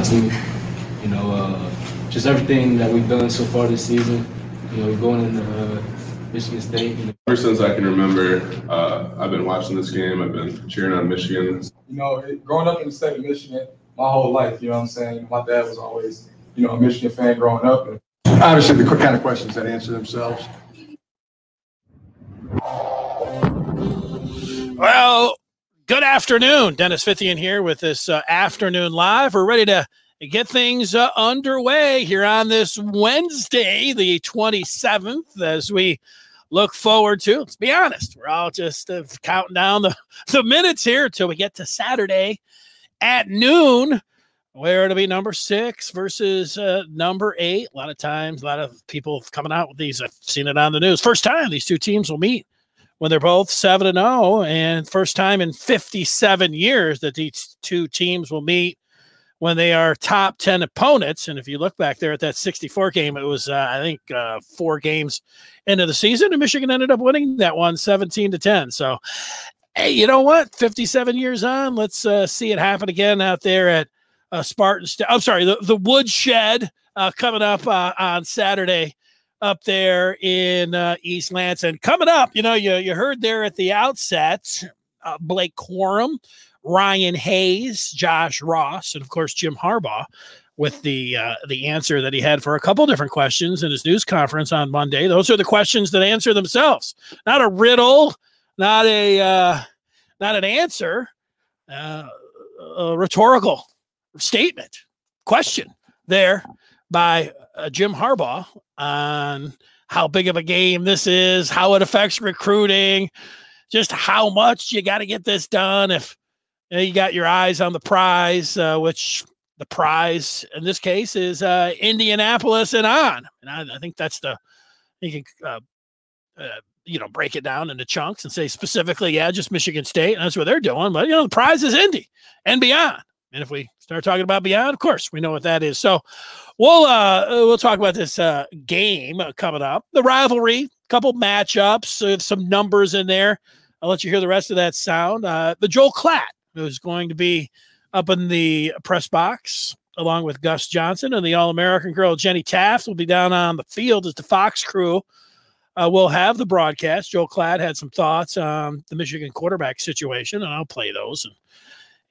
my team. You know, uh, just everything that we've done so far this season. You know, going into uh, Michigan State. You know. Ever since I can remember, uh, I've been watching this game. I've been cheering on Michigan. You know, growing up in the state of Michigan, my whole life, you know what I'm saying? My dad was always, you know, a Michigan fan growing up. And obviously, the kind of questions that answer themselves. Well, good afternoon. Dennis Fithian here with this uh, afternoon live. We're ready to get things uh, underway here on this Wednesday, the 27th, as we look forward to. Let's be honest, we're all just uh, counting down the, the minutes here until we get to Saturday at noon, where it'll be number six versus uh, number eight. A lot of times, a lot of people coming out with these. I've seen it on the news. First time these two teams will meet when they're both 7 and 0 and first time in 57 years that these two teams will meet when they are top 10 opponents. And if you look back there at that 64 game it was uh, i think uh, four games into the season and michigan ended up winning that one 17 to 10 so hey you know what? 57 years on let's uh, see it happen again out there at uh, spartan St- i'm sorry the, the woodshed uh, coming up uh, on saturday up there in uh, East Lansing. Coming up, you know, you, you heard there at the outset uh, Blake Corum, Ryan Hayes, Josh Ross, and of course Jim Harbaugh with the uh, the answer that he had for a couple different questions in his news conference on Monday. Those are the questions that answer themselves, not a riddle, not a uh, not an answer, uh, a rhetorical statement, question there by uh, Jim Harbaugh on how big of a game this is, how it affects recruiting, just how much you got to get this done. If you, know, you, got your eyes on the prize, uh, which the prize in this case is uh, Indianapolis and on, and I, I, think that's the you can uh, uh, you know break it down into chunks and say specifically, yeah, just Michigan State, and that's what they're doing. But you know, the prize is Indy and beyond. And if we start talking about beyond, of course, we know what that is. So we'll uh we'll talk about this uh game coming up, the rivalry, couple matchups, uh, some numbers in there. I'll let you hear the rest of that sound. Uh, the Joel Klatt is going to be up in the press box along with Gus Johnson and the All American girl Jenny Taft will be down on the field as the Fox crew uh, will have the broadcast. Joel Klatt had some thoughts on the Michigan quarterback situation, and I'll play those and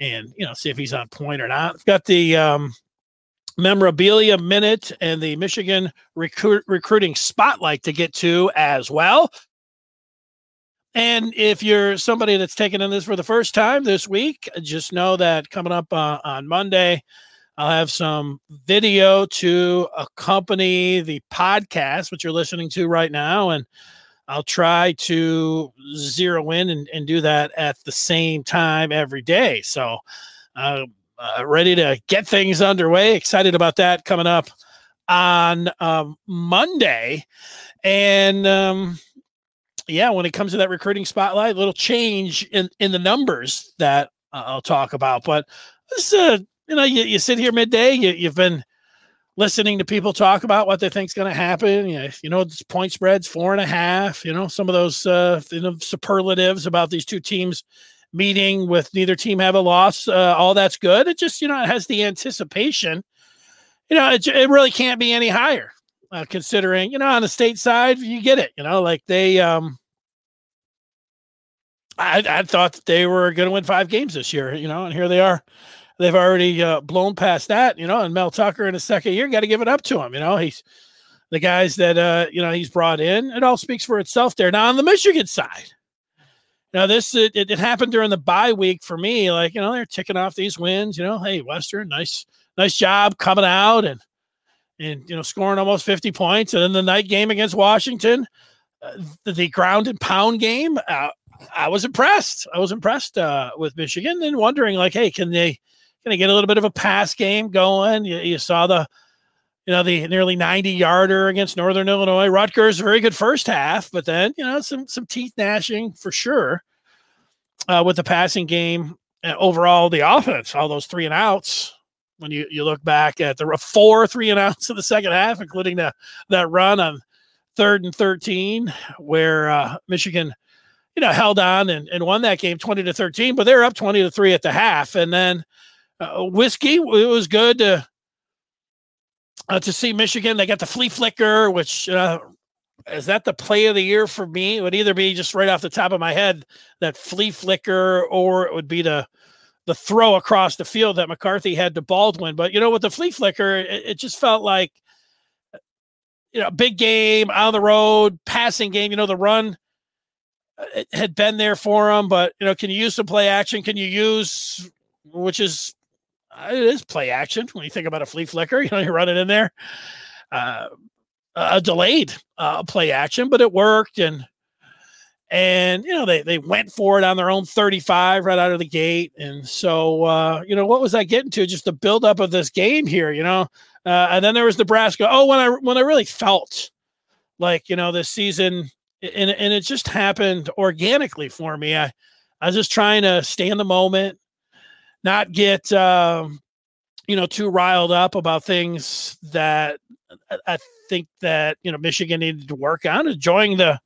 and you know see if he's on point or not. I've got the um, memorabilia minute and the Michigan recruit, recruiting spotlight to get to as well. And if you're somebody that's taking in this for the first time this week, just know that coming up uh, on Monday, I'll have some video to accompany the podcast, which you're listening to right now. And I'll try to zero in and, and do that at the same time every day. So, uh, uh, ready to get things underway. Excited about that coming up on um, Monday. And um, yeah, when it comes to that recruiting spotlight, a little change in, in the numbers that I'll talk about. But this, you know, you, you sit here midday, you, you've been listening to people talk about what they think's going to happen. You know, you know, point spreads four and a half. You know, some of those uh, you know, superlatives about these two teams meeting with neither team have a loss. Uh, all that's good. It just you know it has the anticipation. You know, it, it really can't be any higher. Uh, considering you know on the state side, you get it. You know, like they. um I, I thought that they were going to win five games this year, you know, and here they are they've already uh, blown past that, you know. And Mel Tucker in his second year, got to give it up to him, you know. He's the guys that uh, you know he's brought in. It all speaks for itself there. Now on the Michigan side, now this it, it, it happened during the bye week for me. Like you know they're ticking off these wins. You know, hey Western, nice nice job coming out and and you know scoring almost 50 points and then the night game against washington uh, the, the, ground and pound game uh, i was impressed i was impressed uh, with michigan and wondering like hey can they can they get a little bit of a pass game going. You, you, saw the, you know, the nearly 90 yarder against Northern Illinois. Rutgers, very good first half, but then, you know, some, some teeth gnashing for sure uh, with the passing game. And overall, the offense, all those three and outs, when you, you look back at the four three and outs in the second half, including the, that run on third and 13, where uh, Michigan, you know, held on and, and won that game 20 to 13, but they're up 20 to 3 at the half. And then uh, whiskey. It was good to uh, to see Michigan. They got the flea flicker, which uh, is that the play of the year for me? It would either be just right off the top of my head that flea flicker, or it would be the the throw across the field that McCarthy had to Baldwin. But you know, with the flea flicker, it, it just felt like you know, big game on the road, passing game. You know, the run uh, had been there for him, but you know, can you use some play action? Can you use which is uh, it is play action when you think about a flea flicker. You know, you're running in there. Uh, a delayed uh, play action, but it worked, and and you know they they went for it on their own 35 right out of the gate, and so uh, you know what was I getting to? Just the buildup of this game here, you know, uh, and then there was Nebraska. Oh, when I when I really felt like you know this season, and and it just happened organically for me. I I was just trying to stay in the moment, not get um, you know too riled up about things that I, I think that you know Michigan needed to work on, enjoying the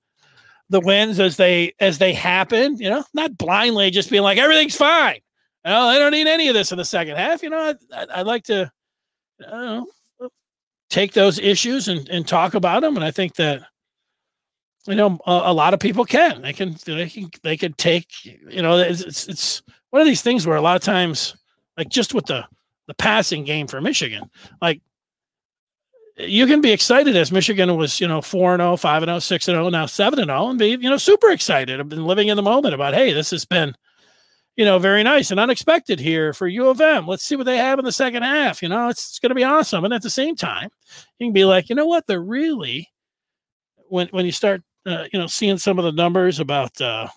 the wins as they as they happen. You know, not blindly just being like everything's fine. Well, I don't need any of this in the second half. You know, I, I, like to know, take those issues and, and talk about them. And I think that you know a, a, lot of people can. They can they can they can take you know it's it's one of these things where a lot of times like just with the the passing game for Michigan, like you can be excited as Michigan was, you know, 4 0, 5 0, 6 0, now 7 0, and be, you know, super excited. I've been living in the moment about, hey, this has been, you know, very nice and unexpected here for U of M. Let's see what they have in the second half. You know, it's, it's going to be awesome. And at the same time, you can be like, you know what? They're really, when, when you start, uh, you know, seeing some of the numbers about, uh,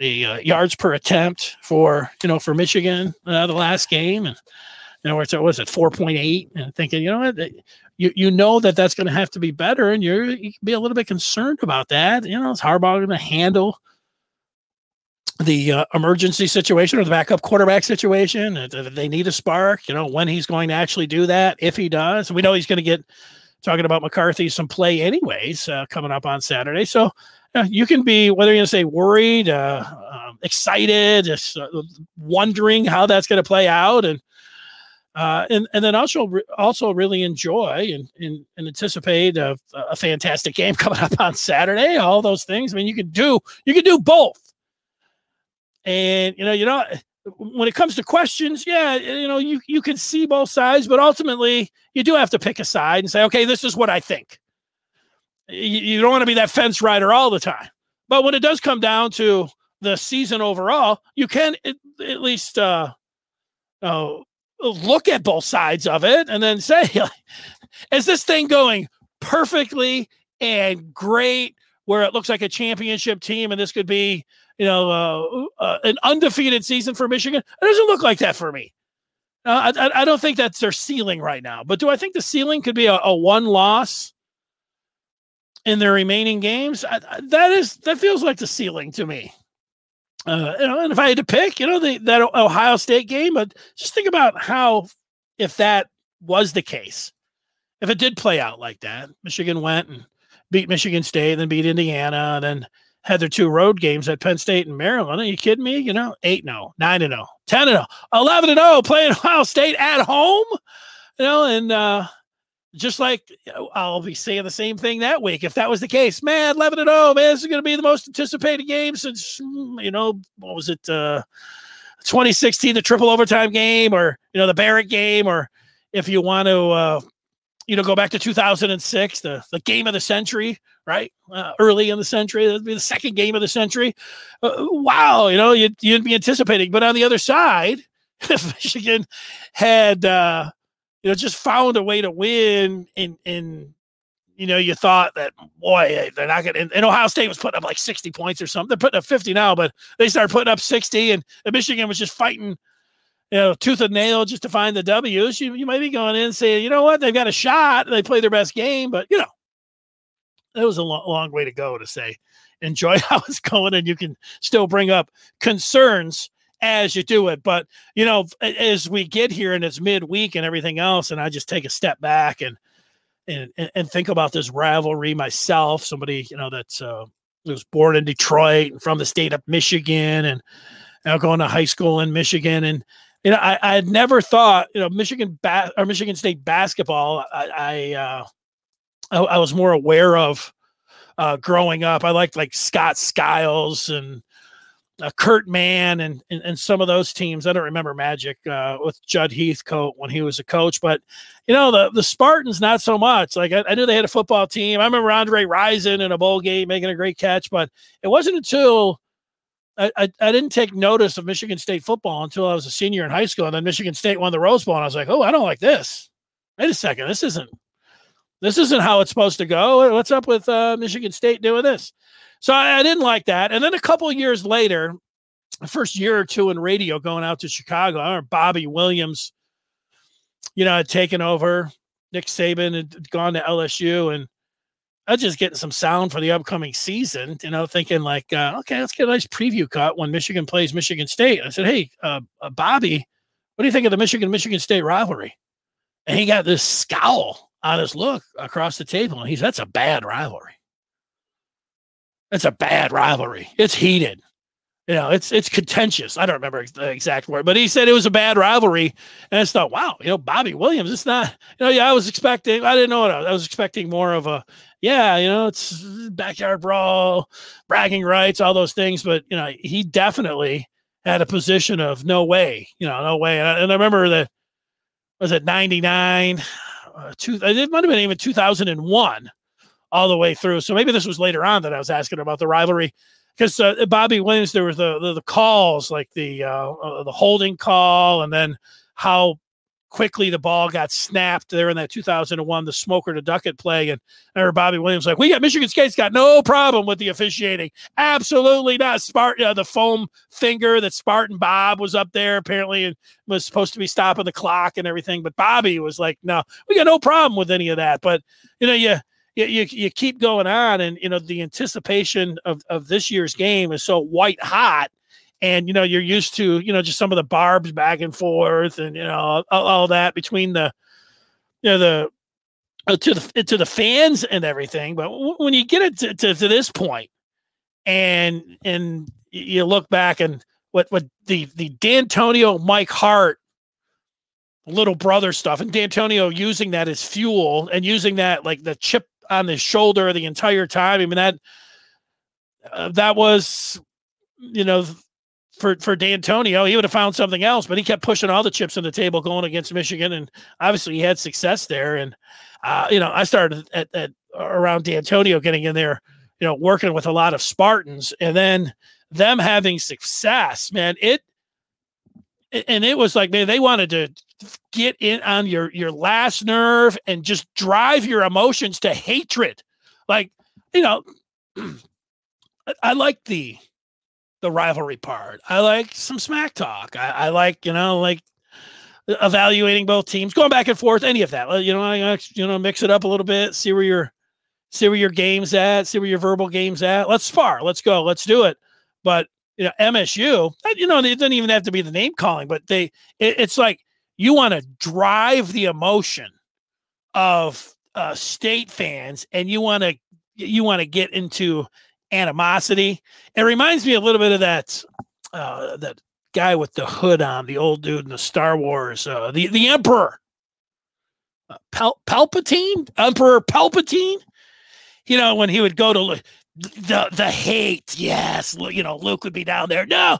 the uh, yards per attempt for you know for Michigan uh, the last game and you know, it was at 4.8 and thinking, you know what, you, you know that that's going to have to be better. And you're, you can be a little bit concerned about that. You know, is Harbaugh going to handle the uh, emergency situation or the backup quarterback situation? They need a spark, you know, when he's going to actually do that, if he does. We know he's going to get talking about McCarthy some play anyways uh, coming up on Saturday. So uh, you can be whether you're going to say worried, uh, um, excited, just uh, wondering how that's going to play out, and uh, and and then also also really enjoy and, and, and anticipate a, a, fantastic game coming up on Saturday. All those things. I mean, you can do you can do both. And you know, you know, when it comes to questions, yeah, you know, you you can see both sides, but ultimately, you do have to pick a side and say, okay, this is what I think. You, you don't want to be that fence rider all the time, but when it does come down to the season overall, you can at, at least. Uh, oh, look at both sides of it and then say, is this thing going perfectly and great where it looks like a championship team and this could be, you know, uh, uh, an undefeated season for Michigan? It doesn't look like that for me. Uh, I, I, don't think that's their ceiling right now. But do I think the ceiling could be a, a one loss in their remaining games? I, that is that feels like the ceiling to me. Uh, you know, and if I had to pick, you know, the, that Ohio State game, but just think about how, if that was the case, if it did play out like that, Michigan went and beat Michigan State, then beat Indiana, and then had their two road games at Penn State and Maryland. Are you kidding me? You know, 8 0, 9 0, 10 0, 11 0, playing Ohio State at home, you know, and, uh, just like I'll be saying the same thing that week. If that was the case, man, 11 and 0, man, this is going to be the most anticipated game since, you know, what was it, uh, 2016, the triple overtime game, or, you know, the Barrett game, or if you want to, uh, you know, go back to 2006, the, the game of the century, right? Uh, early in the century, that'd be the second game of the century. Uh, wow, you know, you'd, you'd be anticipating. But on the other side, if Michigan had, uh, you know, just found a way to win and and you know, you thought that boy, they're not gonna and Ohio State was putting up like 60 points or something. They're putting up 50 now, but they started putting up 60 and, and Michigan was just fighting, you know, tooth and nail just to find the W's. You, you might be going in and saying, you know what, they've got a shot, they play their best game, but you know, it was a long, long way to go to say enjoy how it's going and you can still bring up concerns as you do it. But you know, as we get here and it's midweek and everything else, and I just take a step back and and and think about this rivalry myself. Somebody you know that's uh, was born in Detroit and from the state of Michigan, and now going to high school in Michigan, and you know, I, I had never thought, you know, Michigan ba- or Michigan State basketball. I, I, uh, I, I was more aware of uh, growing up. I liked like Scott Skiles and uh, Kurt Mann and, and, and some of those teams. I don't remember Magic uh, with Judd Heathcote when he was a coach, but you know the the Spartans not so much. Like I, I knew they had a football team. I remember Andre Rison in a bowl game making a great catch, but it wasn't until I, I, I didn't take notice of Michigan State football until I was a senior in high school, and then Michigan State won the Rose Bowl, and I was like, oh, I don't like this. Wait a second, this isn't this isn't how it's supposed to go. What's up with uh, Michigan State doing this? So I, I didn't like that. And then a couple years later, the first year or two in radio going out to Chicago, I remember Bobby Williams, you know, had taken over. Nick Saban had gone to LSU, and I was just getting some sound for the upcoming season, you know, thinking like, uh, okay, let's get a nice preview cut when Michigan plays Michigan State. I said, hey, uh, uh, Bobby, what do you think of the Michigan Michigan State rivalry? And he got this scowl on his look across the table, and he's that's a bad rivalry. It's a bad rivalry. It's heated. You know, it's it's contentious. I don't remember the exact word, but he said it was a bad rivalry. And I thought, wow, you know, Bobby Williams, it's not, you know, yeah, I was expecting, I didn't know what I was, I was expecting more of a, yeah, you know, it's backyard brawl, bragging rights, all those things. But, you know, he definitely had a position of no way, you know, no way. And I, and I remember that, was it 99? Uh, two, it might have been even 2001 all the way through. So maybe this was later on that I was asking about the rivalry. Because uh, Bobby Williams, there was the, the, the calls like the uh, uh, the holding call, and then how quickly the ball got snapped there in that 2001 the Smoker to Duckett play. And I heard Bobby Williams like we got Michigan State's got no problem with the officiating. Absolutely not. Spartan uh, the foam finger that Spartan Bob was up there apparently and was supposed to be stopping the clock and everything. But Bobby was like no we got no problem with any of that. But you know you you, you, you keep going on and you know the anticipation of, of this year's game is so white hot. And you know you're used to you know just some of the barbs back and forth and you know all, all that between the you know the uh, to the to the fans and everything. But w- when you get it to, to, to this point and and you look back and what what the the Dantonio Mike Hart little brother stuff and Dantonio using that as fuel and using that like the chip on his shoulder the entire time. I mean that uh, that was you know for for Dantonio, he would have found something else, but he kept pushing all the chips on the table going against Michigan, and obviously he had success there. And uh, you know, I started at, at around Dantonio getting in there, you know, working with a lot of Spartans, and then them having success, man. It and it was like man, they wanted to get in on your your last nerve and just drive your emotions to hatred. Like, you know, I, I like the the rivalry part. I like some smack talk. I, I, like, you know, like evaluating both teams, going back and forth, any of that. You know, I, you know, mix it up a little bit, see where your see where your game's at, see where your verbal game's at. Let's spar. Let's go. Let's do it. But you know, MSU, you know, it doesn't even have to be the name calling, but they it, it's like you want to drive the emotion of uh, state fans and you want to you want to get into animosity. It reminds me a little bit of that uh, that guy with the hood on the old dude in the star wars uh, the the emperor. Uh, Pal- Palpatine? Emperor Palpatine? You know when he would go to the the hate yes you know luke would be down there. No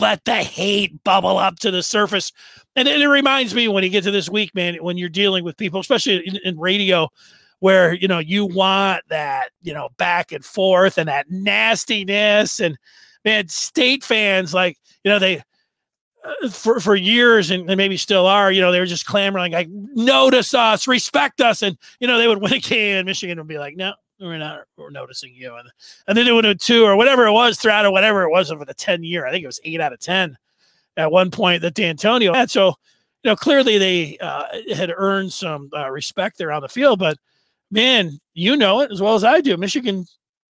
let the hate bubble up to the surface. And, and it reminds me when you get to this week man when you're dealing with people especially in, in radio where you know you want that you know back and forth and that nastiness. And man state fans like you know they uh, for for years and, maybe still are you know they were just clamoring like notice us respect us. And you know they would win a game michigan would be like no we're not we're noticing you and and then they would do two or whatever it was throughout or whatever it was over the 10 year i think it was eight out of 10 at one point that Dantonio had. So you know clearly they uh, had earned some uh, respect there on the field but man you know it as well as i do. Michigan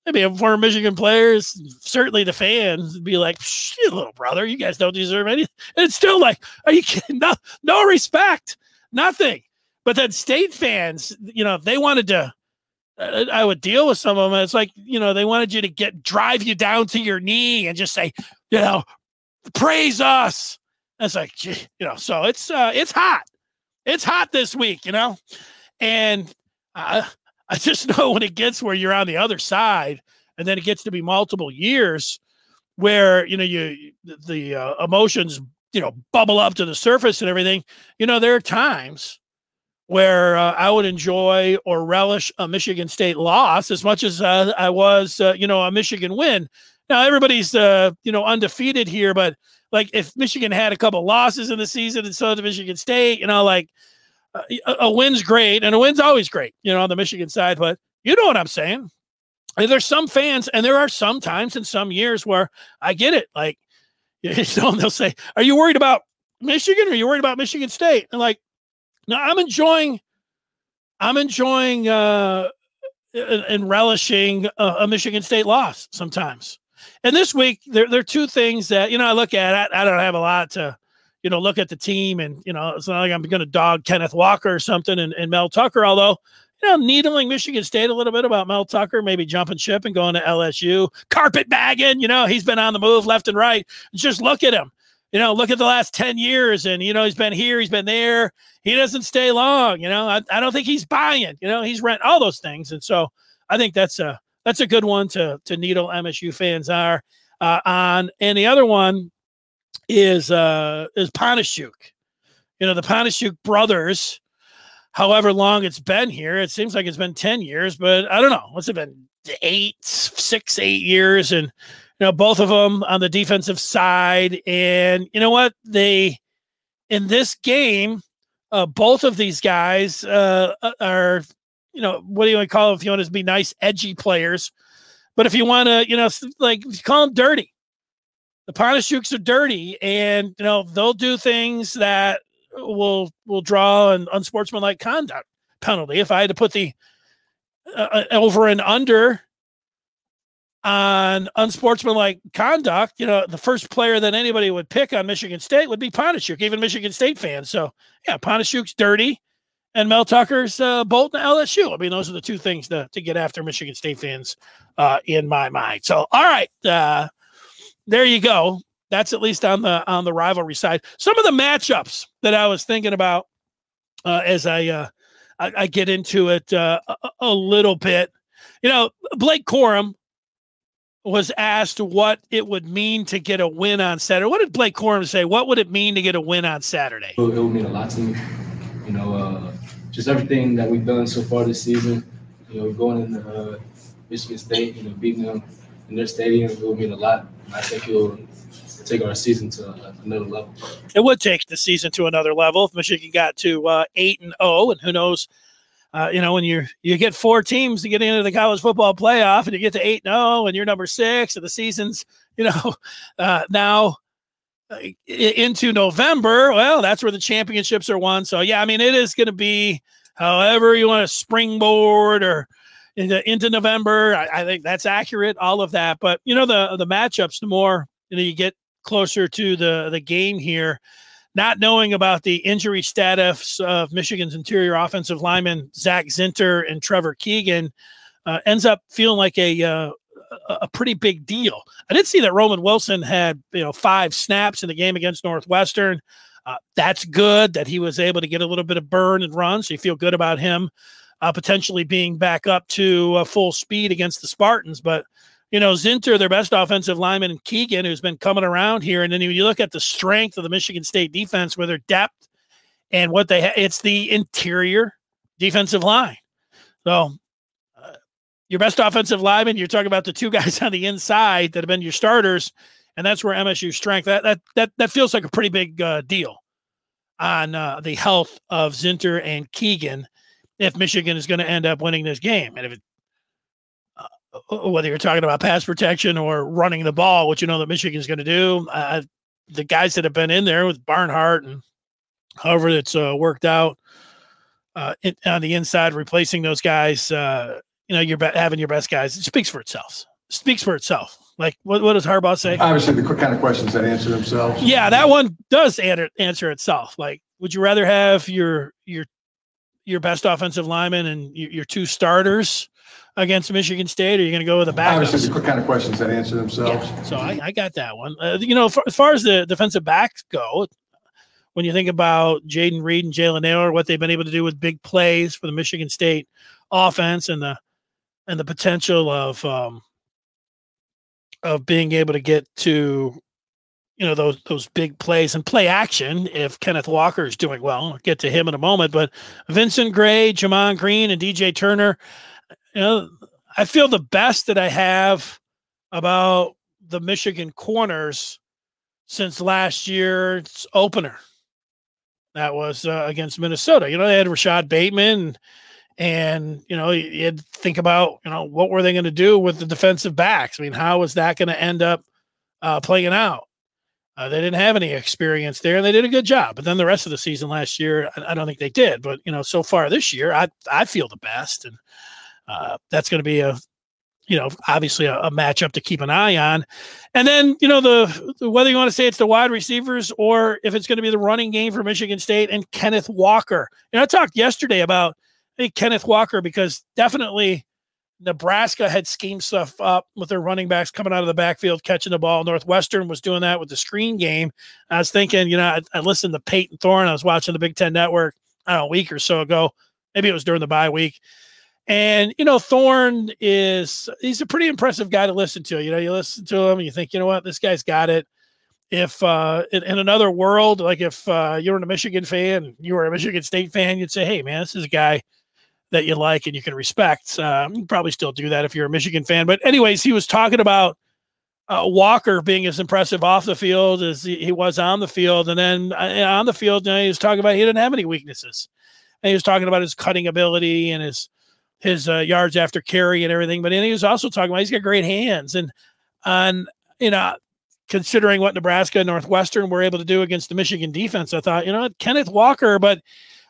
maybe former michigan players certainly the fans be like little brother you guys don't deserve anything and it's still like are you kidding? No, no respect nothing. But then state fans you know they wanted to I would deal with some of them. It's like, you know, they wanted you to get drive you down to your knee and just say, you know, praise us. It's like, gee, you know, so it's uh, it's hot. It's hot this week, you know, and I I just know when it gets where you're on the other side, and then it gets to be multiple years, where you know you the uh, emotions you know bubble up to the surface and everything. You know, there are times where uh, I would enjoy or relish a Michigan State loss as much as uh, I was, uh, you know, a Michigan win. Now everybody's, uh, you know, undefeated here, but like if Michigan had a couple losses in the season and so did Michigan State, you know, like uh, a, a win's great and a win's always great, you know, on the Michigan side. But you know what I'm saying? And there's some fans, and there are some times in some years where I get it. Like, you know, they'll say, "Are you worried about Michigan or are you worried about Michigan State?" And like, no, I'm enjoying. I'm enjoying uh, and relishing a, a Michigan State loss sometimes. And this week, there, there are two things that you know I look at. I, I don't have a lot to, you know, look at the team, and you know, it's not like I'm going to dog Kenneth Walker or something and, and Mel Tucker. Although, you know, needling Michigan State a little bit about Mel Tucker, maybe jumping ship and going to LSU, carpet bagging. You know, he's been on the move left and right. Just look at him you know, look at the last 10 years and, you know, he's been here, he's been there. He doesn't stay long. You know, I, I don't think he's buying, you know, he's rent all those things. And so I think that's a, that's a good one to, to needle MSU fans are uh, on. And the other one is, uh, is Panasiuk. You know, the Panasiuk brothers, however long it's been here, it seems like it's been 10 years, but I don't know. What's it been? Eight, six, eight years. And, you know, both of them on the defensive side. And you know what? They, in this game, uh, both of these guys uh, uh are, you know, what do you want to call it? If you want to be nice, edgy players. But if you want to, you know, like call them dirty, the Panasiuks are dirty and, you know, they'll do things that will will draw an unsportsmanlike conduct penalty. If I had to put the uh, uh over and under on unsportsmanlike conduct, you know, the first player that anybody would pick on Michigan State would be Panasiuk, even Michigan State fans. So, yeah, Panasiuk's dirty and Mel Tucker's uh, Bolton LSU. I mean, those are the two things to, to get after Michigan State fans uh, in my mind. So, all right, uh, there you go. That's at least on the on the rivalry side. Some of the matchups that I was thinking about uh, as I, uh, I, I get into it uh, a, a little bit. You know, Blake Corum was asked what it would mean to get a win on Saturday. What did Blake Corum say? What would it mean to get a win on Saturday? It would mean a lot to me. You know, uh, just everything that we've done so far this season. You know, going in uh, Michigan State, you know, beating them in their stadium, it would mean a lot. I think it will take our season to another level. It would take the season to another level if Michigan got to uh, eight and zero, oh, and who knows uh, you know, when you you get four teams to get into the college football playoff, and you get to eight zero, oh, and you're number six, and the season's you know uh, now uh, into November. Well, that's where the championships are won. So yeah, I mean, it is going to be however you want to springboard or into, into November. I, I, think that's accurate. All of that, but you know, the the matchups, the more you know, you get closer to the the game here not knowing about the injury status of Michigan's interior offensive lineman Zach Zinter and Trevor Keegan uh, ends up feeling like a uh, a pretty big deal. I did see that Roman Wilson had you know five snaps in the game against Northwestern. Uh, that's good that he was able to get a little bit of burn and run, so you feel good about him uh, potentially being back up to uh, full speed against the Spartans. But you know, Zinter, their best offensive lineman, and Keegan, who's been coming around here. And then when you look at the strength of the Michigan State defense with their depth and what they have, it's the interior defensive line. So, uh, your best offensive lineman, you're talking about the two guys on the inside that have been your starters, and that's where MSU's strength that that that that feels like a pretty big uh, deal on uh, the health of Zinter and Keegan if Michigan is going to end up winning this game. And if it whether you're talking about pass protection or running the ball, which you know that Michigan's going to do. Uh, the guys that have been in there with Barnhart and however it's uh, worked out uh, it, on the inside, replacing those guys, uh, you know, you're be- having your best guys. It speaks for itself. It speaks for itself. Like what, what does Harbaugh say? Obviously, the kind of questions that answer themselves. Yeah, that one does answer, answer itself. Like, would you rather have your your your best offensive lineman and your, your two starters? Against Michigan State, or are you going to go with a backup? Obviously, the kind of questions that answer themselves. Yeah, so I, I got that one. Uh, you know, for, as far as the defensive backs go, when you think about Jayden Reed and Jalen Nailor, what they've been able to do with big plays for the Michigan State offense and the and the potential of um, of being able to get to you know those those big plays and play action if Kenneth Walker is doing well. I'll get to him in a moment, but Vincent Gray, Gemon Green, and DJ Turner, you know, I feel the best that I have about the Michigan corners since last year's opener. That was uh, against Minnesota. You know, they had Rashod Bateman, and, you know, you, would think about, you know, what were they going to do with the defensive backs? I mean, how was that going to end up uh, playing out? Uh, they didn't have any experience there, and they did a good job. But then the rest of the season last year, I, I don't think they did. But you know, so far this year, I I feel the best, and uh, that's going to be a you know, obviously a, a, matchup to keep an eye on. And then, you know, the, the, whether you want to say it's the wide receivers or if it's going to be the running game for Michigan State and Kenneth Walker. And I talked yesterday about hey, Kenneth Walker because definitely Nebraska had schemed stuff up with their running backs coming out of the backfield, catching the ball. Northwestern was doing that with the screen game. I was thinking, you know, I, I listened to Payton Thorne. I was watching the Big Ten Network, know, a week or so ago. Maybe it was during the bye week and you know, Thorne is he's a pretty impressive guy to listen to. You know, you listen to him and you think, you know what, this guy's got it. If uh, in, in another world, like if uh, you were a Michigan fan, you were a Michigan State fan, you'd say, hey man, this is a guy that you like and you can respect. Um, you probably still do that if you're a Michigan fan. But anyways, he was talking about uh, Walker being as impressive off the field as he, he was on the field, and then uh, on the field, you know, he was talking about he didn't have any weaknesses, and he was talking about his cutting ability and his his uh, yards after carry and everything. But then he was also talking about he's got great hands and and you know considering what Nebraska Northwestern were able to do against the Michigan defense, I thought you know Kenneth Walker. But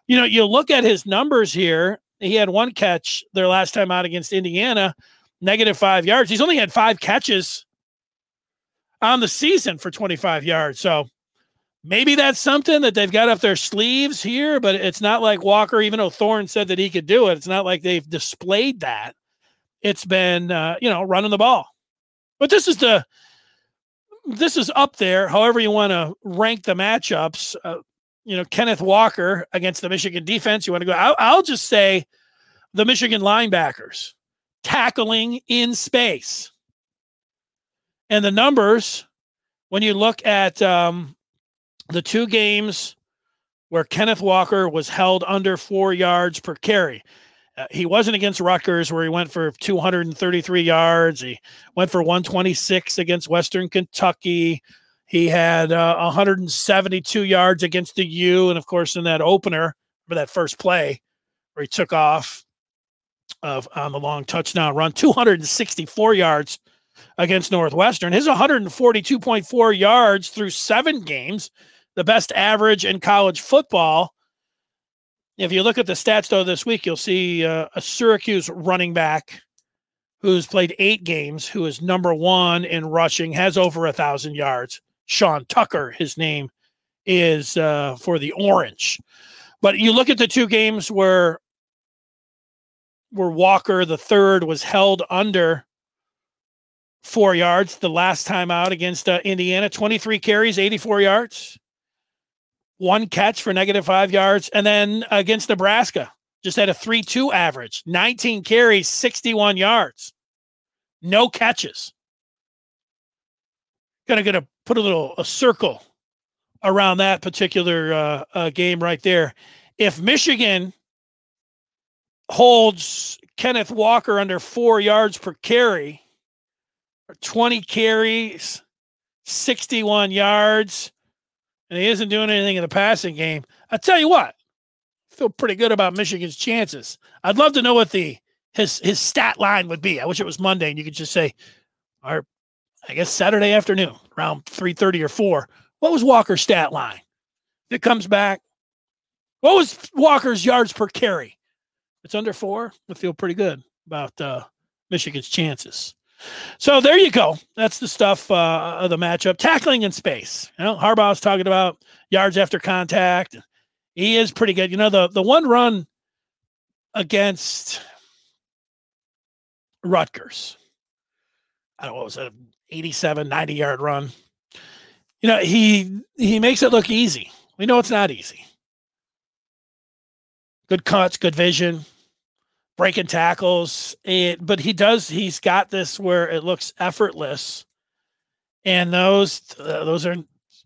you know you look at his numbers here. He had one catch their last time out against Indiana, negative five yards. He's only had five catches on the season for 25 yards. So maybe that's something that they've got up their sleeves here, but it's not like Walker, even though Thorne said that he could do it, it's not like they've displayed that. It's been, uh, you know, running the ball. But this is the, this is up there, however you want to rank the matchups. Uh, you know, Kenneth Walker against the Michigan defense. You want to go, I'll, I'll just say the Michigan linebackers tackling in space. And the numbers, when you look at um, the two games where Kenneth Walker was held under four yards per carry. Uh, he wasn't against Rutgers, where he went for 233 yards. He went for 126 against Western Kentucky. He had uh, 172 yards against the U, and of course, in that opener for that first play where he took off of on the long touchdown run, 264 yards against Northwestern. His 142.4 yards through seven games the best average in college football. If you look at the stats though this week, you'll see uh, a Syracuse running back who's played eight games, who is number one in rushing, has over a thousand yards. Sean Tucker, his name is uh, for the Orange. But you look at the two games where where Walker the third was held under four yards the last time out against uh, Indiana, 23 carries, 84 yards one catch for negative five yards. And then against Nebraska, just had a 3 2 average, 19 carries, 61 yards, no catches. Gonna gonna put a little a circle around that particular uh, uh, game right there. If Michigan holds Kenneth Walker under four yards per carry, or 20 carries, 61 yards, and he isn't doing anything in the passing game, I tell you what, I feel pretty good about Michigan's chances. I'd love to know what the his his stat line would be. I wish it was Monday and you could just say, or I guess Saturday afternoon, around three thirty or four. What was Walker's stat line? If it comes back. What was Walker's yards per carry? It's under four. I feel pretty good about uh, Michigan's chances. So there you go. That's the stuff uh, of the matchup. Tackling in space. You know, Harbaugh's talking about yards after contact. He is pretty good. You know, the the one run against Rutgers. I don't know what was it, 87, 90 yard run. You know, he he makes it look easy. We know it's not easy. Good cuts, good vision, breaking tackles. And, but he does, he's got this where it looks effortless. And those, uh, those are,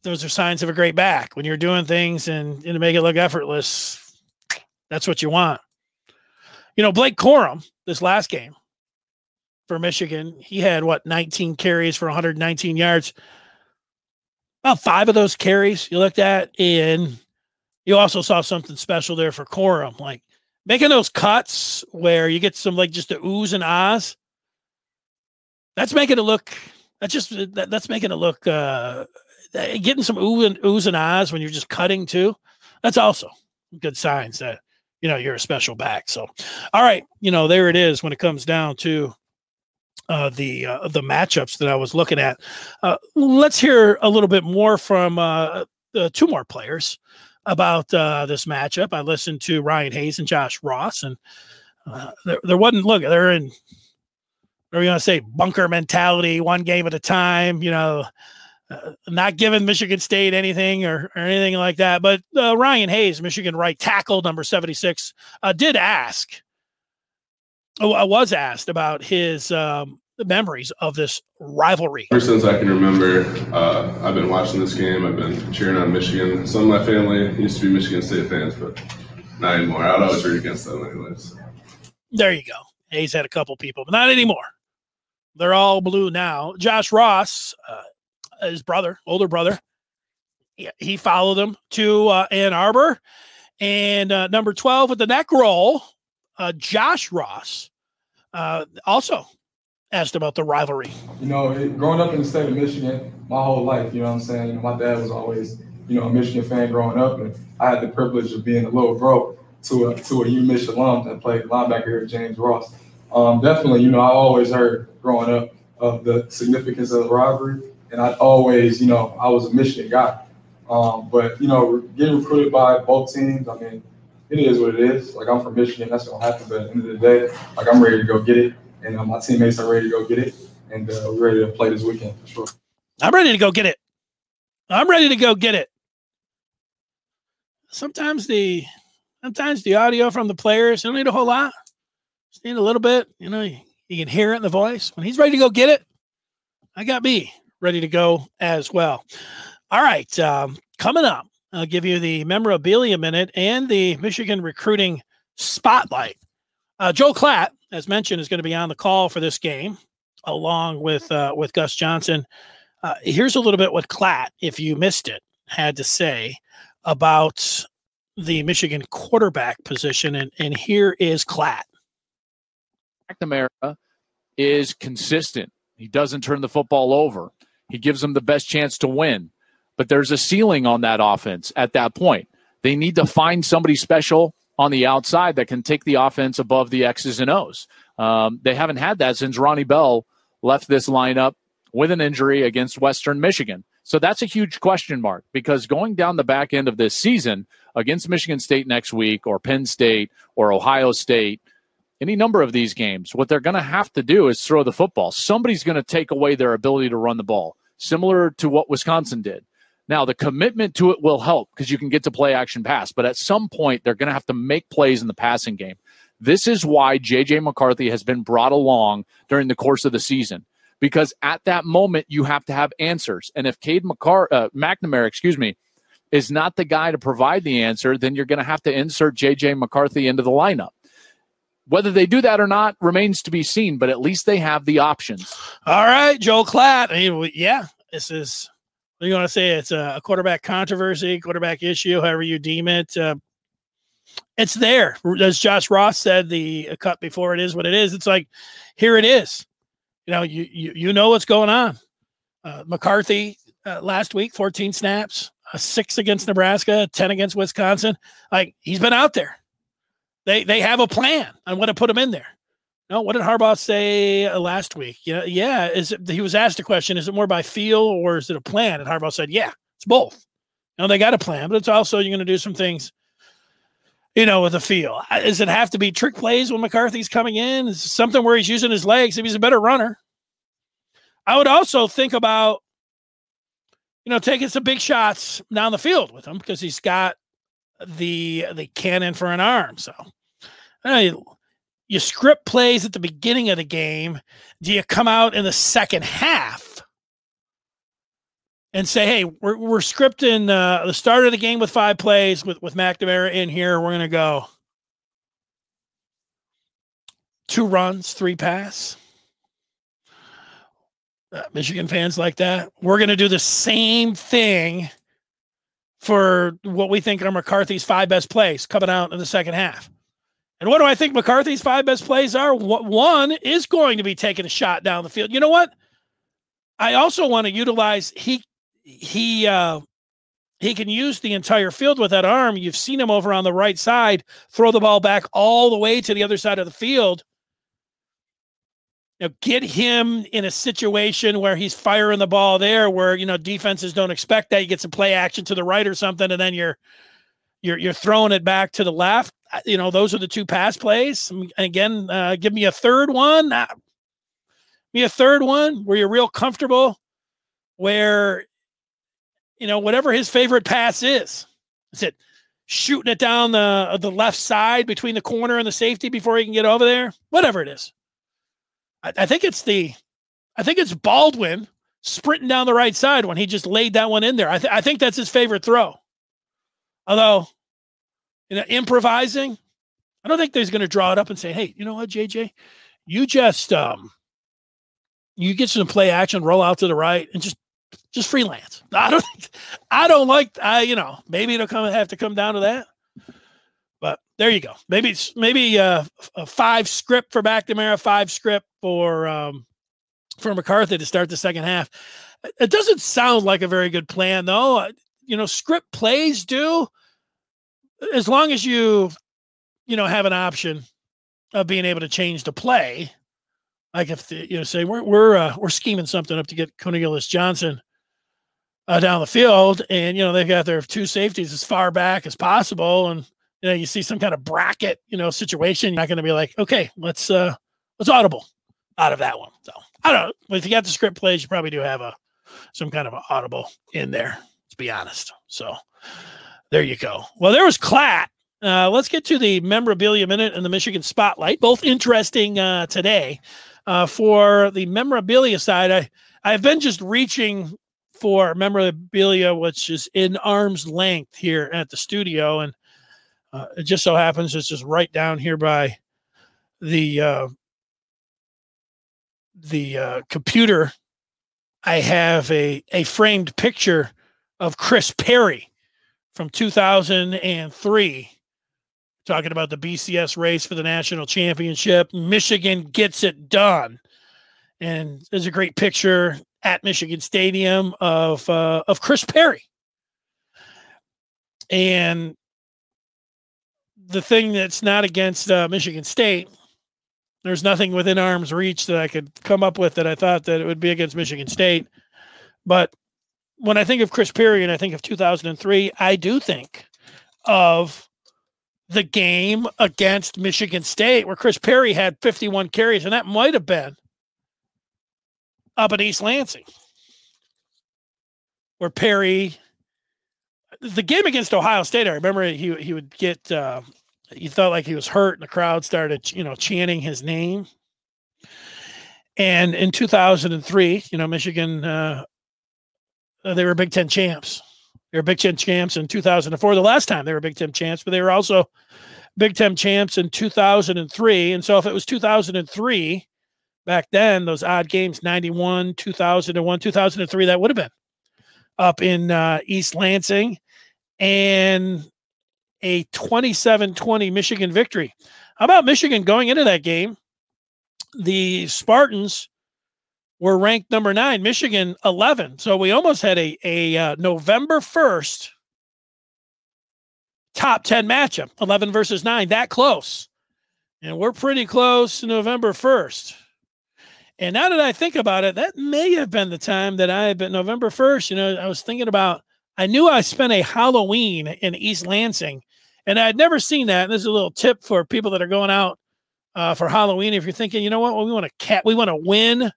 those are signs of a great back when you're doing things and, and to make it look effortless. That's what you want. You know, Blake Corum, this last game for Michigan, he had what 19 carries for 119 yards. About five of those carries you looked at, and you also saw something special there for Corum, like making those cuts where you get some like just the oohs and ahs. That's making it look. That's just that, that's making it look. uh Getting some ooh and oohs and ahs when you're just cutting too. That's also good signs that you know you're a special back. So, all right, you know there it is when it comes down to uh, the uh, the matchups that I was looking at. Uh, let's hear a little bit more from uh, two more players about uh, this matchup. I listened to Ryan Hayes and Josh Ross, and uh, there, there wasn't look. They're in. What are we to say? Bunker mentality, one game at a time. You know, uh, not giving Michigan State anything or, or anything like that. But uh, Ryan Hayes, Michigan right tackle number 76, uh, did ask. Oh, I was asked about his um, memories of this rivalry. Ever since I can remember, uh, I've been watching this game. I've been cheering on Michigan. Some of my family used to be Michigan State fans, but not anymore. I would always root against them, anyways. There you go. Hayes had a couple people, but not anymore. They're all blue now. Josh Ross, uh, his brother, older brother, he followed him to uh, Ann Arbor. And uh, number 12 with the neck roll, uh, Josh Ross, uh, also asked about the rivalry. You know, it, growing up in the state of Michigan, my whole life, you know what I'm saying? You know, my dad was always, you know, a Michigan fan growing up, and I had the privilege of being a little bro to a to a U Mich alum that played linebacker here James Ross. Um, definitely, you know, I always heard growing up of the significance of the rivalry, and I always, you know, I was a Michigan guy. Um, but you know, getting recruited by both teams, I mean, it is what it is. Like I'm from Michigan, that's gonna happen. But at the end of the day, like I'm ready to go get it and uh, my teammates are ready to go get it, and uh, we're ready to play this weekend for sure. I'm ready to go get it. I'm ready to go get it. Sometimes the sometimes the audio from the players you don't need a whole lot. Just need a little bit. You know, you, can hear it in the voice. When he's ready to go get it, I got me ready to go as well. All right, um, coming up, I'll give you the memorabilia minute and the Michigan recruiting spotlight. Uh, Joe Klatt as mentioned, is going to be on the call for this game, along with uh, with Gus Johnson. Uh, here's a little bit what Klatt, if you missed it, had to say about the Michigan quarterback position, and and here is Klatt. McNamara is consistent. He doesn't turn the football over. He gives them the best chance to win. But there's a ceiling on that offense at that point. They need to find somebody special on the outside that can take the offense above the X's and O's. Um, they haven't had that since Ronnie Bell left this lineup with an injury against Western Michigan. So that's a huge question mark because going down the back end of this season against Michigan State next week or Penn State or Ohio State, any number of these games, what they're going to have to do is throw the football. Somebody's going to take away their ability to run the ball, similar to what Wisconsin did. Now, the commitment to it will help because you can get to play action pass, but at some point, they're going to have to make plays in the passing game. This is why J.J. McCarthy has been brought along during the course of the season because at that moment, you have to have answers. And if Cade McCar- uh, McNamara, excuse me, is not the guy to provide the answer, then you're going to have to insert J.J. McCarthy into the lineup. Whether they do that or not remains to be seen, but at least they have the options. All right, Joel Klatt. I mean, yeah, this is you want to say it's a quarterback controversy, quarterback issue, however you deem it. Uh, it's there. As Josh Ross said, the cut before it is what it is. It's like, here it is. You know, you you, you know what's going on. Uh, McCarthy uh, last week, 14 snaps, a six against Nebraska, 10 against Wisconsin. Like he's been out there. They they have a plan on what to put him in there. No, what did Harbaugh say uh, last week? Yeah, yeah. Is it, he was asked a question? Is it more by feel or is it a plan? And Harbaugh said, "Yeah, it's both." Know, they got a plan, but it's also you're going to do some things, you know, with a feel. Uh, does it have to be trick plays when McCarthy's coming in? Is something where he's using his legs if he's a better runner? I would also think about you know, taking some big shots down the field with him because he's got the the cannon for an arm. So uh, you script plays at the beginning of the game. Do you come out in the second half and say, "Hey, we're we're scripting uh, the start of the game with five plays with with McNamara in here. We're gonna go two runs, three pass." Uh, Michigan fans like that. We're going to do the same thing for what we think are McCarthy's five best plays coming out in the second half. And what do I think McCarthy's five best plays are? One is going to be taking a shot down the field. You know what? I also want to utilize he he uh he can use the entire field with that arm. You've seen him over on the right side throw the ball back all the way to the other side of the field know, get him in a situation where he's firing the ball there, where you know defenses don't expect that. You get some play action to the right or something, and then you're you're you're throwing it back to the left. You know, those are the two pass plays. And again, uh, give me a third one. Uh, me a third one where you're real comfortable, where you know whatever his favorite pass is. Is it shooting it down the the left side between the corner and the safety before he can get over there? Whatever it is. I, I think it's the, I think it's Baldwin sprinting down the right side when he just laid that one in there. I, th- I think that's his favorite throw. Although, you know, improvising, I don't think he's going to draw it up and say, "Hey, you know what, JJ, you just um, you get some play action, roll out to the right, and just just freelance." I don't, I don't like, I you know, maybe it'll come have to come down to that. But there you go. Maybe it's maybe uh, a five script for McNamara, five script for um, for McCarthy to start the second half. It doesn't sound like a very good plan, though. Uh, you know, script plays do as long as you you know have an option of being able to change the play. Like if the, you know, say we're we're uh, we're scheming something up to get Cornelius Johnson uh, down the field, and you know they've got their two safeties as far back as possible, and you know you see some kind of bracket you know situation. You're not going to be like, okay, let's uh let's audible out of that one. So I don't know. If you got the script plays, you probably do have a some kind of audible in there. Let's be honest. So there you go. Well, there was Clat. Uh, let's get to the memorabilia minute and the Michigan spotlight. Both interesting uh, today. Uh, for the memorabilia side, I I've been just reaching for memorabilia, which is in arm's length here at the studio, and uh, it just so happens it's just right down here by the uh, the uh, computer, I have a a framed picture of Chris Perry from 2003 talking about the BCS race for the national championship. Michigan gets it done. And there's a great picture at Michigan Stadium of uh, of Chris Perry. And the thing that's not against uh, Michigan State there's nothing within arm's reach that I could come up with that I thought that it would be against Michigan State. But when I think of Chris Perry and I think of 2003, I do think of the game against Michigan State where Chris Perry had 51 carries, and that might have been up at East Lansing, where Perry, the game against Ohio State, I remember he he would get uh, felt like he was hurt and the crowd started, you know, chanting his name. And in 2003, you know, Michigan, uh, uh, they were Big Ten champs. They were Big Ten champs in 2004, the last time they were Big Ten champs, but they were also Big Ten champs in 2003. And so if it was 2003, back then, those odd games, 91, 2001, 2003, that would have been up in uh, East Lansing. And a 27 20 Michigan victory. How about Michigan going into that game? The Spartans were ranked number nine, Michigan 11. So we almost had a, a uh, November 1st top 10 matchup 11 versus 9, that close. And we're pretty close to November 1st. And now that I think about it, that may have been the time that I had been November 1st. You know, I was thinking about, I knew I spent a Halloween in East Lansing and I'd never seen that. And this is a little tip for people that are going out uh, for Halloween. If you're thinking, you know what, well, we want to cat, we want to win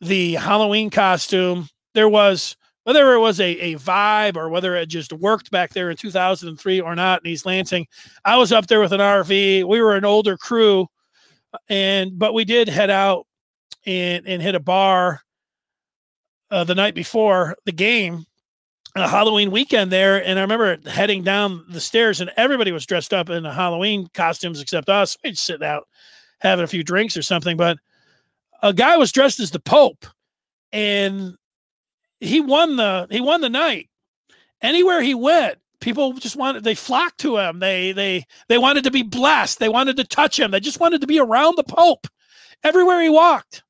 the Halloween costume. There was whether it was a, a vibe or whether it just worked back there in 2003 or not in East Lansing. I was up there with an RV. We were an older crew, and but we did head out and and hit a bar uh, the night before the game, a Halloween weekend there. And I remember heading down the stairs, and everybody was dressed up in Halloween costumes except us. We just sitting out having a few drinks or something, but a guy was dressed as the Pope, and he won the he won the night. Anywhere he went, people just wanted they flocked to him. They they they wanted to be blessed. They wanted to touch him. They just wanted to be around the Pope everywhere he walked.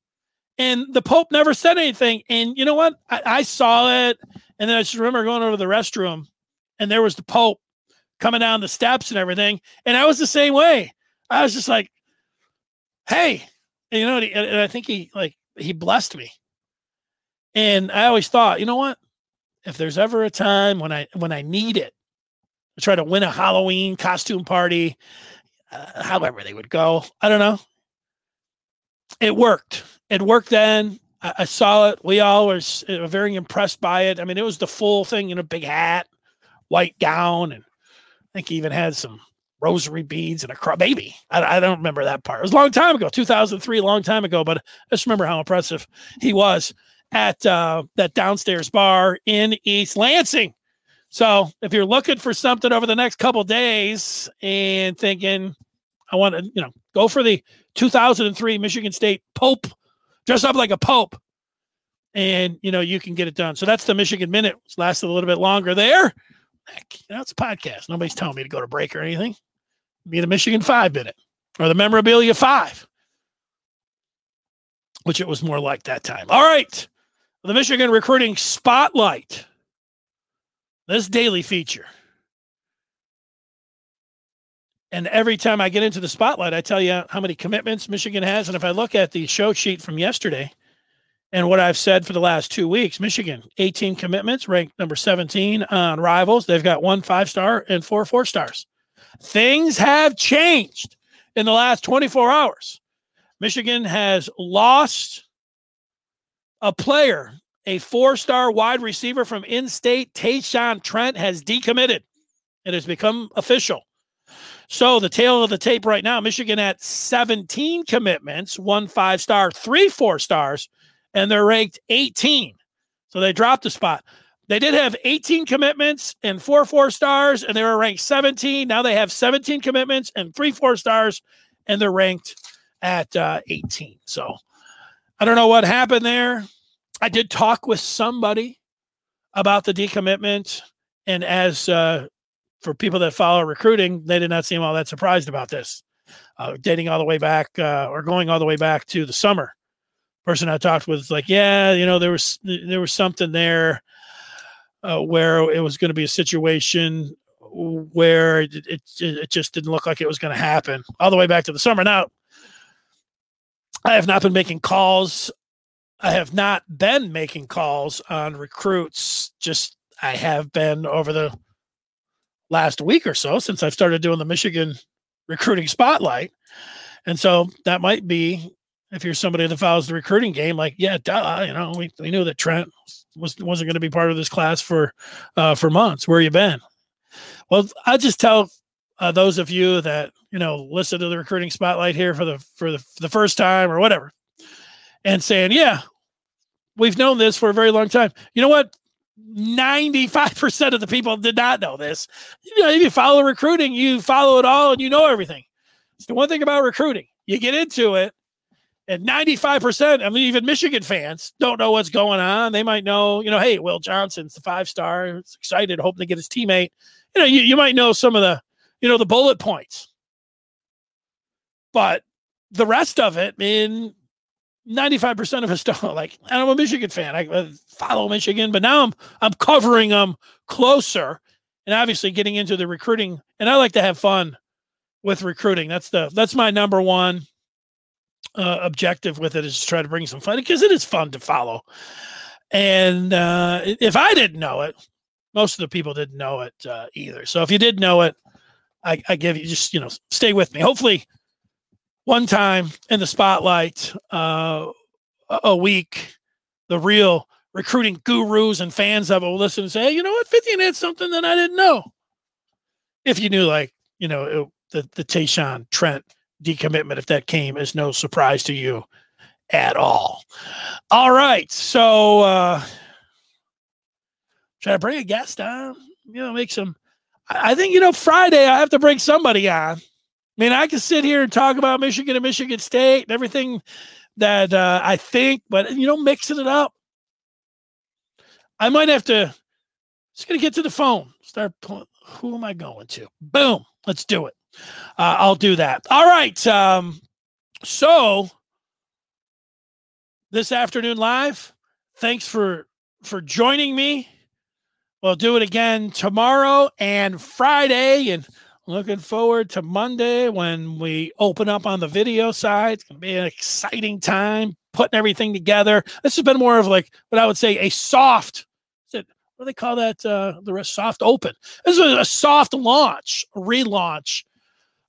And the Pope never said anything. And you know what? I, I saw it, and then I just remember going over the restroom, and there was the Pope coming down the steps and everything. And I was the same way. I was just like, "Hey," and, you know, and I think he like he blessed me. And I always thought, you know what? If there's ever a time when I when I need it, I try to win a Halloween costume party, uh, however they would go. I don't know. It worked. It worked then. I, I saw it. We all were uh, very impressed by it. I mean, it was the full thing, you know, big hat, white gown, and I think he even had some rosary beads and a cross. Maybe I, I, don't remember that part. It was a long time ago, 2003, a long time ago. But I just remember how impressive he was at uh, that downstairs bar in East Lansing. So if you're looking for something over the next couple days and thinking, I want to, you know, go for the 2003 Michigan State Pope, dress up like a Pope, and you know you can get it done. So that's the Michigan Minute. It's lasted a little bit longer there. Heck, it's a podcast. Nobody's telling me to go to break or anything. Be the Michigan Five Minute or the Memorabilia Five, which it was more like that time. All right, the Michigan Recruiting Spotlight. This daily feature. And every time I get into the spotlight, I tell you how many commitments Michigan has. And if I look at the show sheet from yesterday and what I've said for the last two weeks, Michigan, 18 commitments, ranked number 17 on rivals. They've got one five star and four four stars. Things have changed in the last 24 hours. Michigan has lost a player, a four star wide receiver from in state, Tayshawn Trent, has decommitted. It has become official. So the tale of the tape right now, Michigan at 17 commitments, one five star, three four stars, and they're ranked 18. So they dropped a spot. They did have 18 commitments and four four stars, and they were ranked 17. Now they have 17 commitments and three four stars, and they're ranked at uh, 18. So I don't know what happened there. I did talk with somebody about the decommitment, and as uh, for people that follow recruiting, they did not seem all that surprised about this. Uh, dating all the way back uh, or going all the way back to the summer. Person I talked with was like, yeah, you know, there was there was something there uh, where it was going to be a situation where it, it, it just didn't look like it was going to happen all the way back to the summer. Now, I have not been making calls. I have not been making calls on recruits. Just I have been over the last week or so since I've started doing the Michigan recruiting spotlight. And so that might be if you're somebody that follows the recruiting game, like, yeah, duh, you know, we, we knew that Trent wasn't going to be part of this class for uh, for months. Where you been? Well, I just tell uh, those of you that you know listen to the recruiting spotlight here for the for the, for the first time or whatever, and saying, yeah, we've known this for a very long time. You know what? 95% of the people did not know this. You know, if you follow recruiting, you follow it all and you know everything. It's the one thing about recruiting. You get into it, and 95%, I mean, even Michigan fans don't know what's going on. They might know, you know, hey, Will Johnson's the five star, excited, hoping to get his teammate. You know, you, you might know some of the, you know, the bullet points. But the rest of it, I mean 95% of us don't like and I'm a Michigan fan. I follow Michigan, but now I'm I'm covering them closer and obviously getting into the recruiting and I like to have fun with recruiting. That's the that's my number one uh, objective with it is to try to bring some fun because it is fun to follow. And uh, if I didn't know it, most of the people didn't know it uh, either. So if you did know it, I, I give you just you know stay with me. Hopefully one time in the spotlight uh, a week, the real recruiting gurus and fans of it will listen and say, hey, you know what, 50 had something that I didn't know. If you knew, like, you know, it, the, the Tayshawn Trent decommitment, if that came as no surprise to you at all. All right. So, uh, try to bring a guest on, you know, make some. I think, you know, Friday I have to bring somebody on. I mean, I can sit here and talk about Michigan and Michigan State and everything that uh, I think, but, you know, mixing it up. I might have to, just going to get to the phone, start pulling. Who am I going to? Boom. Let's do it. Uh, I'll do that. All right. Um, so, this afternoon live, thanks for for joining me. We'll do it again tomorrow and Friday, and looking forward to Monday when we open up on the video side. It's gonna be an exciting time putting everything together. This has been more of like what I would say a soft. What do they call that? Uh, the soft open. This is a soft launch, relaunch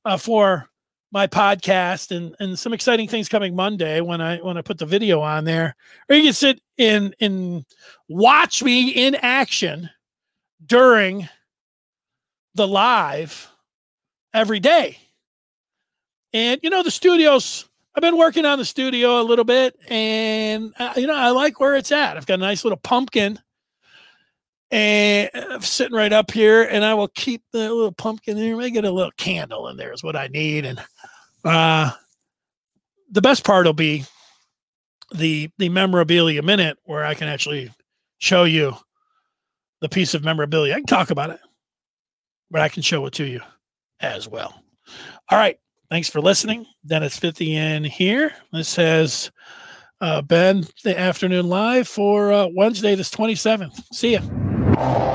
uh, for my podcast and and some exciting things coming Monday when I when I put the video on there. Or you can sit in and watch me in action during the live every day. And you know the studios I've been working on the studio a little bit and uh, you know I like where it's at. I've got a nice little pumpkin and I'm sitting right up here and I will keep the little pumpkin there. Make it a little candle in there is what I need. And uh the best part will be the the memorabilia minute where I can actually show you the piece of memorabilia. I can talk about it, but I can show it to you as well. All right. Thanks for listening. Dennis 50 in here. This has uh, been the afternoon live for uh, Wednesday, this 27th. See ya. Oh.